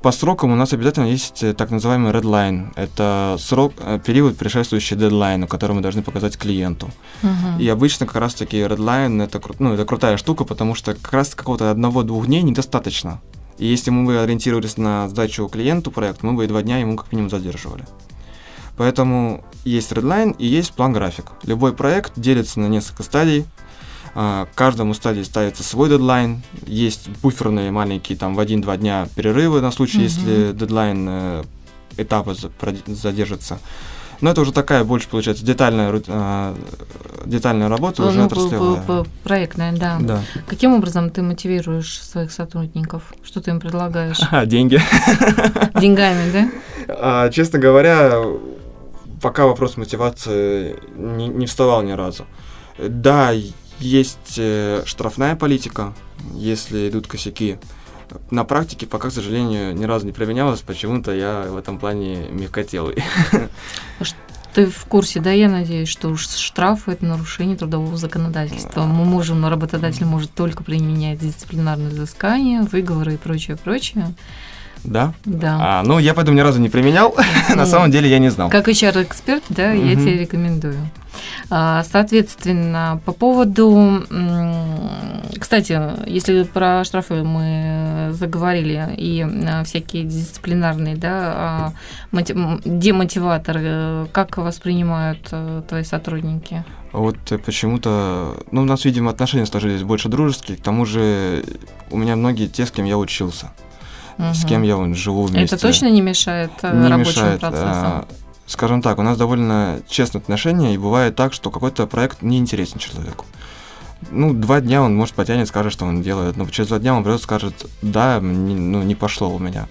По срокам у нас обязательно есть э, так называемый redline. Это срок, э, период, предшествующий дедлайну, который мы должны показать клиенту. Uh-huh. И обычно как раз-таки redline это, ну, это крутая штука, потому что как раз какого-то одного-двух дней недостаточно. И если мы бы ориентировались на сдачу клиенту проект, мы бы и два дня ему как минимум задерживали. Поэтому есть редлайн и есть план-график. Любой проект делится на несколько стадий. А, каждому стадии ставится свой дедлайн. Есть буферные маленькие там в один-два дня перерывы на случай, mm-hmm. если дедлайн э, этапа задержится. Но это уже такая больше, получается, детальная, э, детальная работа, ну, уже отраслевая. Проектная, да. да. Каким образом ты мотивируешь своих сотрудников? Что ты им предлагаешь? А, деньги. Деньгами, да? А, честно говоря, пока вопрос мотивации не, не вставал ни разу. Да, есть э, штрафная политика, если идут косяки. На практике пока, к сожалению, ни разу не применялось. Почему-то я в этом плане мягкотелый. Ты в курсе, да, я надеюсь, что штрафы – это нарушение трудового законодательства. Мы можем, но работодатель может только применять дисциплинарные взыскания, выговоры и прочее, прочее. Да? Да. А, ну, я поэтому ни разу не применял. На ну, самом деле я не знал. Как HR-эксперт, да, я тебе рекомендую. А, соответственно, по поводу... Кстати, если про штрафы мы заговорили и а, всякие дисциплинарные, да, а, демотиваторы, как воспринимают э, твои сотрудники? Вот почему-то, ну, у нас, видимо, отношения сложились больше дружеские, к тому же у меня многие те, с кем я учился. угу. с кем я вот живу вместе. Это точно не мешает э, не рабочим мешает. процессам? Скажем так, у нас довольно честные отношения, и бывает так, что какой-то проект не интересен человеку. Ну, два дня он, может, потянет, скажет, что он делает, но через два дня он придет скажет, да, не, ну, не пошло у меня.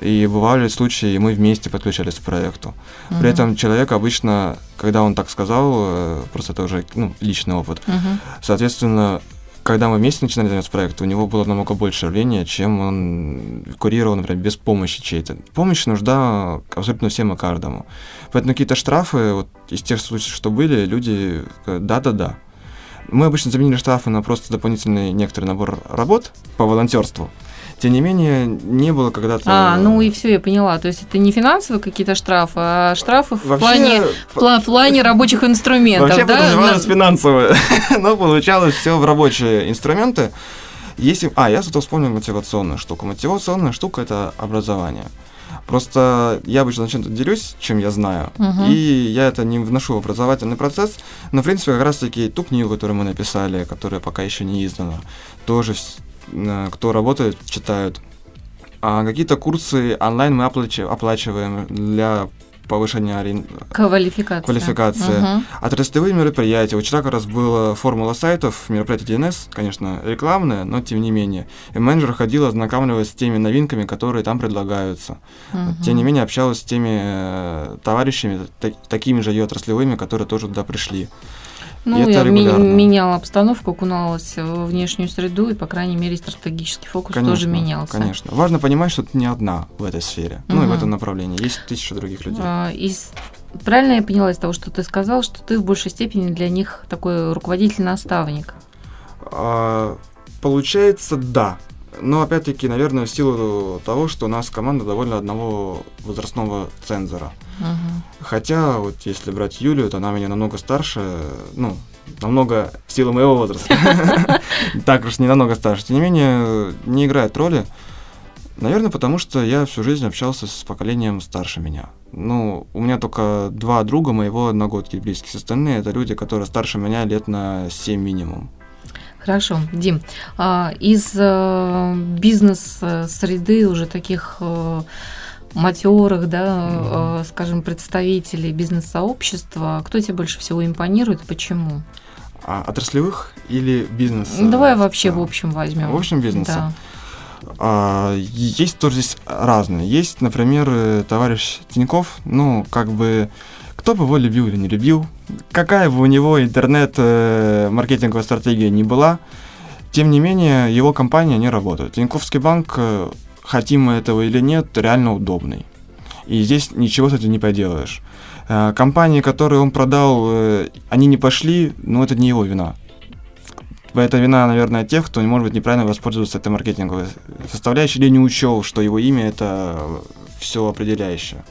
И бывали случаи, и мы вместе подключались к проекту. Uh-huh. При этом человек обычно, когда он так сказал, э, просто это уже ну, личный опыт, uh-huh. соответственно, когда мы вместе начинали заниматься проектом, у него было намного больше рвения, чем он курировал, например, без помощи чьей-то. Помощь нужна абсолютно всем и каждому. Поэтому какие-то штрафы, вот из тех случаев, что были, люди да-да-да. Мы обычно заменили штрафы на просто дополнительный некоторый набор работ по волонтерству. Тем не менее, не было когда-то... А, ну и все, я поняла. То есть это не финансовые какие-то штрафы, а штрафы в, Вообще... плане, в, пла- в плане рабочих инструментов, Вообще да? подразумевалось На... финансовые, но получалось все в рабочие инструменты. Если... А, я зато вспомнил мотивационную штуку. Мотивационная штука – это образование. Просто я обычно начну делюсь, чем я знаю, uh-huh. и я это не вношу в образовательный процесс, но, в принципе, как раз-таки ту книгу, которую мы написали, которая пока еще не издана, тоже кто работает, читают. А какие-то курсы онлайн мы оплачиваем для повышения квалификации. квалификации. Угу. Отраслевые мероприятия. Вчера как раз была формула сайтов, мероприятие DNS, конечно, рекламное, но тем не менее. И менеджер ходил, ознакомливаясь с теми новинками, которые там предлагаются. Угу. Тем не менее, общалась с теми э, товарищами, такими же ее отраслевыми, которые тоже туда пришли. Ну, я регулярно. меняла обстановку, окуналась в внешнюю среду, и, по крайней мере, стратегический фокус конечно, тоже менялся. Конечно. Важно понимать, что ты не одна в этой сфере, угу. ну и в этом направлении. Есть тысяча других людей. А, из... Правильно я поняла из того, что ты сказал, что ты в большей степени для них такой руководитель-наставник? А, получается, да. Но опять-таки, наверное, в силу того, что у нас команда довольно одного возрастного цензора. Угу. Хотя, вот если брать Юлию, то она меня намного старше, ну, намного в силу моего возраста. Так уж не намного старше. Тем не менее, не играет роли. Наверное, потому что я всю жизнь общался с поколением старше меня. Ну, у меня только два друга моего одногодки близких. Остальные это люди, которые старше меня лет на 7 минимум. Хорошо, Дим, а, из э, бизнес-среды уже таких э, матерых, да, mm-hmm. скажем, представителей бизнес-сообщества, кто тебе больше всего импонирует и почему? А, отраслевых или бизнес? Ну, давай вообще в общем возьмем. В общем бизнеса. Да. А, есть тоже здесь разные. Есть, например, товарищ Тиньков, ну, как бы кто бы его любил или не любил, какая бы у него интернет-маркетинговая стратегия не была, тем не менее, его компания не работает. Тиньковский банк, э, хотим мы этого или нет, реально удобный. И здесь ничего с этим не поделаешь. Э, компании, которые он продал, э, они не пошли, но это не его вина. Это вина, наверное, тех, кто, может быть, неправильно воспользовался этой маркетинговой составляющей или не учел, что его имя это все определяющее.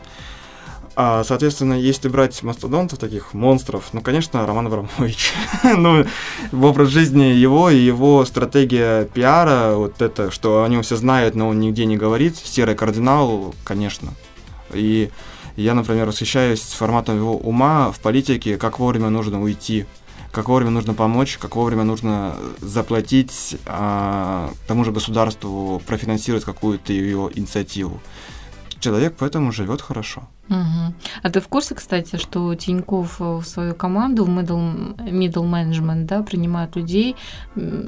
А, соответственно, если брать мастодонтов, таких монстров, ну, конечно, Роман Абрамович. ну, в образ жизни его и его стратегия пиара, вот это, что о нем все знают, но он нигде не говорит, серый кардинал, конечно. И я, например, восхищаюсь форматом его ума в политике, как вовремя нужно уйти, как вовремя нужно помочь, как вовремя нужно заплатить а, тому же государству, профинансировать какую-то его инициативу. Человек поэтому живет хорошо. Угу. А ты в курсе, кстати, что Тиньков в свою команду в middle, middle management да, принимает людей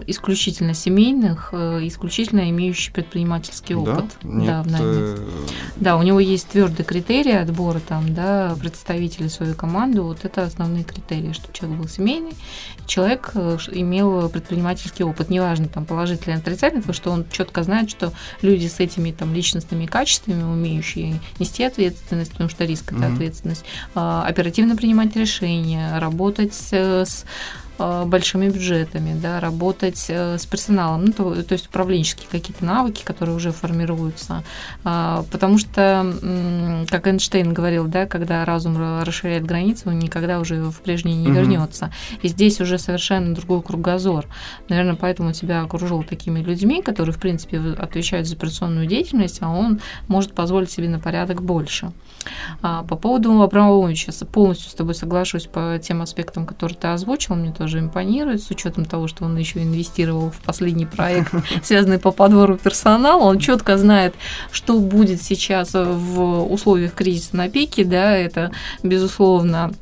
исключительно семейных, э, исключительно имеющих предпринимательский опыт? Да, Нет, да, в найме. Э... да, у него есть твердые критерии отбора там, да, представителей свою команду. Вот это основные критерии, чтобы человек был семейный, человек э, имел предпринимательский опыт. Неважно, там положительный или отрицательный, потому что он четко знает, что люди с этими там личностными качествами, умеющие нести ответственность, потому что риск это mm-hmm. ответственность, а, оперативно принимать решения, работать с Э, большими бюджетами, да, работать э, с персоналом, ну, то, то есть управленческие какие-то навыки, которые уже формируются. А, потому что, как Эйнштейн говорил, да, когда разум расширяет границы, он никогда уже в прежние не угу. вернется. И здесь уже совершенно другой кругозор. Наверное, поэтому тебя окружил такими людьми, которые, в принципе, отвечают за операционную деятельность, а он может позволить себе на порядок больше. А, по поводу Абрамовича полностью с тобой соглашусь по тем аспектам, которые ты озвучил. Мне тоже тоже импонирует, с учетом того, что он еще инвестировал в последний проект, связанный по подбору персонала. Он четко знает, что будет сейчас в условиях кризиса на пике, да, это, безусловно,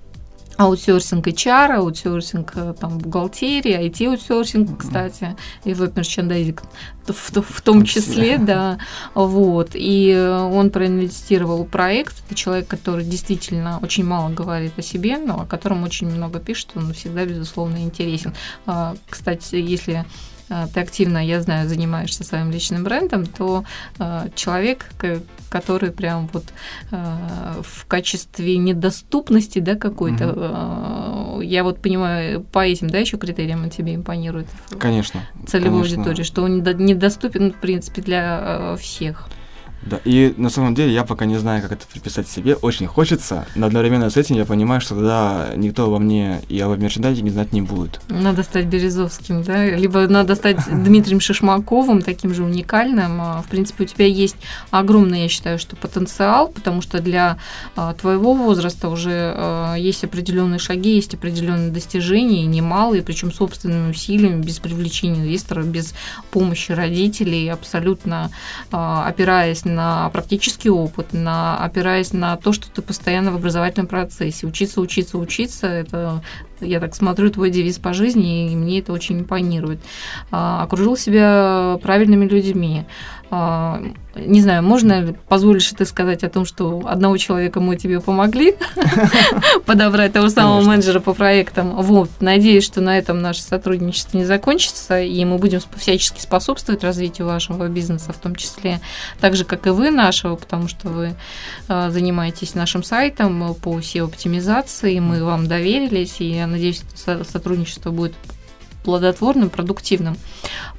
аутсорсинг HR, аутсорсинг э, там, бухгалтерии, IT-аутсорсинг, кстати, и веб-мерчендайзинг в, в том числе, да, вот. И он проинвестировал проект. Это человек, который действительно очень мало говорит о себе, но о котором очень много пишет, он всегда, безусловно, интересен. А, кстати, если ты активно, я знаю, занимаешься своим личным брендом, то э, человек, который прям вот э, в качестве недоступности, да, какой-то, угу. э, я вот понимаю, по этим, да, еще критериям он тебе импонирует? Конечно. Целевой конечно. аудитории, что он недоступен, в принципе, для всех. Да, и на самом деле я пока не знаю, как это приписать себе. Очень хочется, но одновременно с этим я понимаю, что тогда никто обо мне и об мерчендайзинге знать не будет. Надо стать Березовским, да? Либо надо стать Дмитрием Шишмаковым, таким же уникальным. А, в принципе, у тебя есть огромный, я считаю, что потенциал, потому что для а, твоего возраста уже а, есть определенные шаги, есть определенные достижения, немалые, причем собственными усилиями, без привлечения инвесторов, без помощи родителей, абсолютно опираясь на практический опыт, на, опираясь на то, что ты постоянно в образовательном процессе. Учиться, учиться, учиться – это я так смотрю твой девиз по жизни, и мне это очень импонирует. А, окружил себя правильными людьми. А, не знаю, можно позволишь ты сказать о том, что одного человека мы тебе помогли подобрать того самого менеджера по проектам. Вот, надеюсь, что на этом наше сотрудничество не закончится, и мы будем всячески способствовать развитию вашего бизнеса, в том числе так же, как и вы нашего, потому что вы а, занимаетесь нашим сайтом по SEO-оптимизации, мы вам доверились, и я надеюсь, сотрудничество будет плодотворным, продуктивным.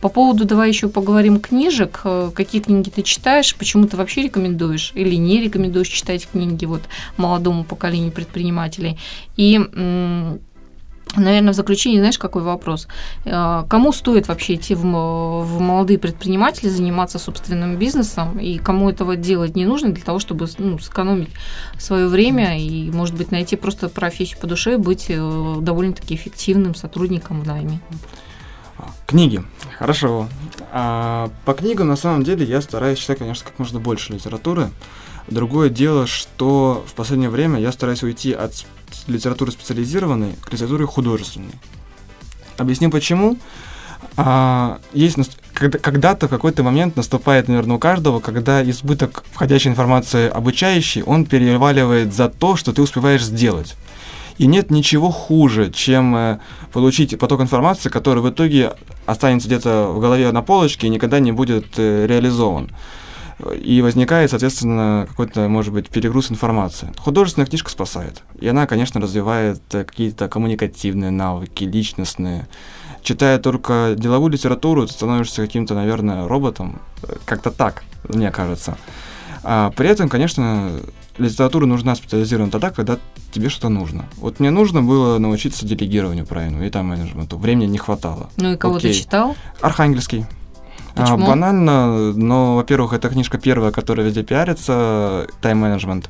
По поводу, давай еще поговорим книжек. Э, какие книги ты читаешь? Почему ты вообще рекомендуешь или не рекомендуешь читать книги вот молодому поколению предпринимателей? И Наверное, в заключение, знаешь, какой вопрос? Э, кому стоит вообще идти в, в молодые предприниматели, заниматься собственным бизнесом, и кому этого делать не нужно для того, чтобы ну, сэкономить свое время и, может быть, найти просто профессию по душе, быть э, довольно-таки эффективным сотрудником в найме? Книги. Хорошо. А, по книгам, на самом деле, я стараюсь читать, конечно, как можно больше литературы. Другое дело, что в последнее время я стараюсь уйти от литературы специализированной к литературе художественной. Объясню почему. А, есть когда-то в какой-то момент наступает, наверное, у каждого, когда избыток входящей информации обучающей, он переваливает за то, что ты успеваешь сделать. И нет ничего хуже, чем э, получить поток информации, который в итоге останется где-то в голове на полочке и никогда не будет э, реализован и возникает, соответственно, какой-то, может быть, перегруз информации. Художественная книжка спасает. И она, конечно, развивает э, какие-то коммуникативные навыки, личностные. Читая только деловую литературу, ты становишься каким-то, наверное, роботом. Как-то так, мне кажется. А при этом, конечно, литература нужна специализированно тогда, когда тебе что-то нужно. Вот мне нужно было научиться делегированию правильному и там менеджменту. Времени не хватало. Ну и кого Окей. ты читал? Архангельский. А, Почему? Банально, но, во-первых, это книжка первая, которая везде пиарится, тайм-менеджмент.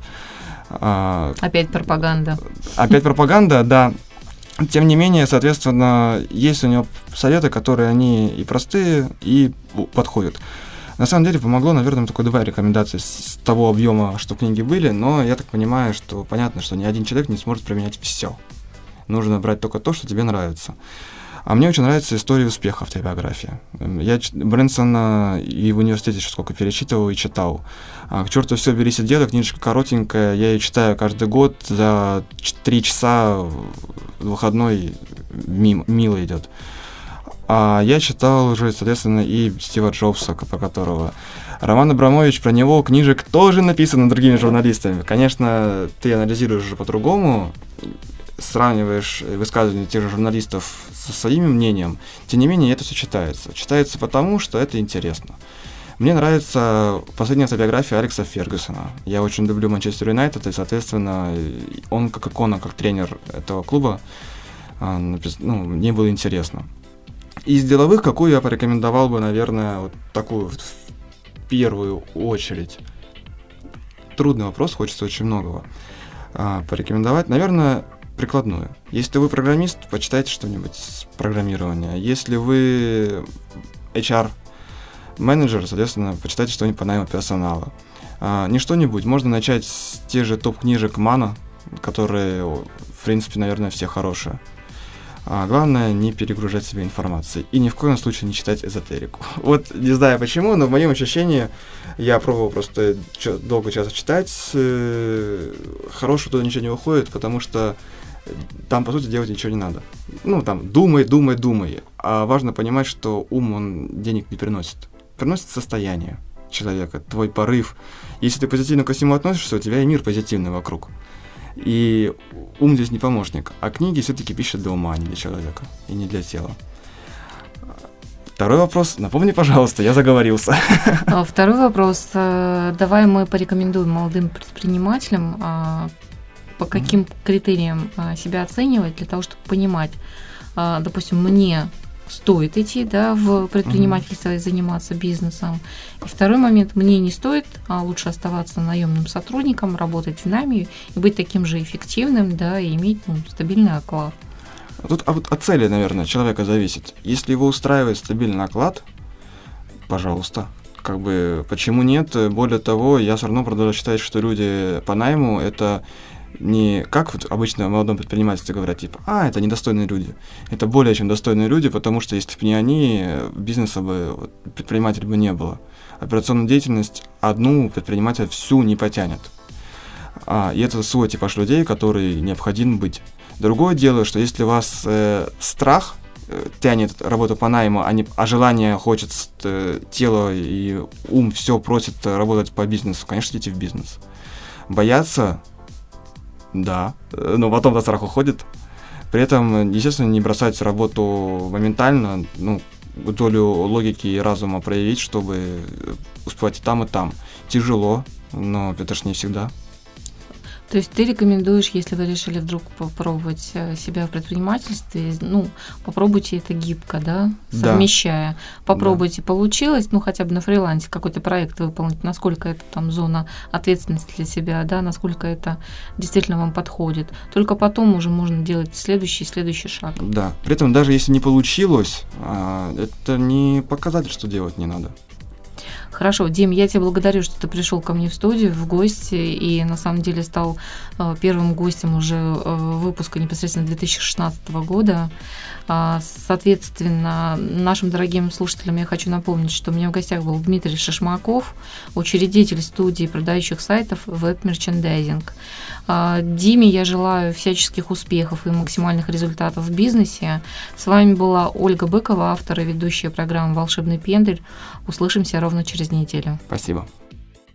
А, опять пропаганда. Опять пропаганда, да. Тем не менее, соответственно, есть у него советы, которые они и простые, и подходят. На самом деле помогло, наверное, только два рекомендации с того объема, что книги были, но я так понимаю, что понятно, что ни один человек не сможет применять все. Нужно брать только то, что тебе нравится. А мне очень нравится история успеха автобиографии. Я Брэнсона и в университете еще сколько перечитывал и читал. А, к черту все, бери сидела, книжка коротенькая, я ее читаю каждый год, за три часа выходной мимо, мило идет. А я читал уже, соответственно, и Стива Джобса, про которого Роман Абрамович, про него книжек тоже написано другими журналистами. Конечно, ты анализируешь уже по-другому, сравниваешь высказывания тех же журналистов со своим мнением, тем не менее это все читается. Читается потому, что это интересно. Мне нравится последняя автобиография Алекса Фергюсона. Я очень люблю Манчестер Юнайтед, и, соответственно, он как икона, как тренер этого клуба, а, ну, мне было интересно. Из деловых, какую я порекомендовал бы, наверное, вот такую в первую очередь? Трудный вопрос, хочется очень многого а, порекомендовать. Наверное, прикладную. Если вы программист, почитайте что-нибудь с программирования. Если вы HR менеджер, соответственно, почитайте что-нибудь по найму персонала. А, не что-нибудь, можно начать с тех же топ-книжек Мана, которые, в принципе, наверное, все хорошие. А главное не перегружать себя информацией и ни в коем случае не читать эзотерику. Вот не знаю почему, но в моем ощущении я пробовал просто долго часто читать. Э, хорошего туда ничего не выходит, потому что там, по сути, делать ничего не надо. Ну, там, думай, думай, думай. А важно понимать, что ум, он денег не приносит. Приносит состояние человека, твой порыв. Если ты позитивно ко всему относишься, у тебя и мир позитивный вокруг. И ум здесь не помощник, а книги все-таки пишут для ума, а не для человека, и не для тела. Второй вопрос. Напомни, пожалуйста, я заговорился. А, второй вопрос. Э, давай мы порекомендуем молодым предпринимателям, а, по каким критериям а, себя оценивать для того, чтобы понимать, допустим, мне стоит идти да, в предпринимательство и заниматься бизнесом. И второй момент, мне не стоит, а лучше оставаться наемным сотрудником, работать в нами и быть таким же эффективным, да, и иметь ну, стабильный оклад. Тут а вот от цели, наверное, человека зависит. Если его устраивает стабильный оклад, пожалуйста, как бы почему нет? Более того, я все равно продолжаю считать, что люди по найму это не как вот обычно в молодом предпринимательстве говорят, типа, а, это недостойные люди. Это более чем достойные люди, потому что если бы не они, бизнеса бы, вот, предприниматель бы не было. Операционную деятельность одну предприниматель всю не потянет. А, и это свой типаж людей, который необходим быть. Другое дело, что если у вас э, страх э, тянет работу по найму, а, не, а желание хочет э, тело и ум все просит работать по бизнесу, конечно, идите в бизнес. Бояться да, но потом до страх уходит. При этом, естественно, не бросать работу моментально, ну, долю логики и разума проявить, чтобы успевать и там, и там. Тяжело, но это ж не всегда. То есть ты рекомендуешь, если вы решили вдруг попробовать э, себя в предпринимательстве, ну, попробуйте это гибко, да, совмещая. Да. Попробуйте, да. получилось, ну, хотя бы на фрилансе какой-то проект выполнить, насколько это там зона ответственности для себя, да, насколько это действительно вам подходит. Только потом уже можно делать следующий следующий шаг. Да, при этом даже если не получилось, а, это не показатель, что делать не надо. Хорошо, Дим, я тебе благодарю, что ты пришел ко мне в студию, в гости, и на самом деле стал первым гостем уже э, выпуска непосредственно 2016 года. А, соответственно, нашим дорогим слушателям я хочу напомнить, что у меня в гостях был Дмитрий Шишмаков, учредитель студии продающих сайтов. А, Диме я желаю всяческих успехов и максимальных результатов в бизнесе. С вами была Ольга Быкова, автор и ведущая программы «Волшебный пендель». Услышимся ровно через неделю. Спасибо.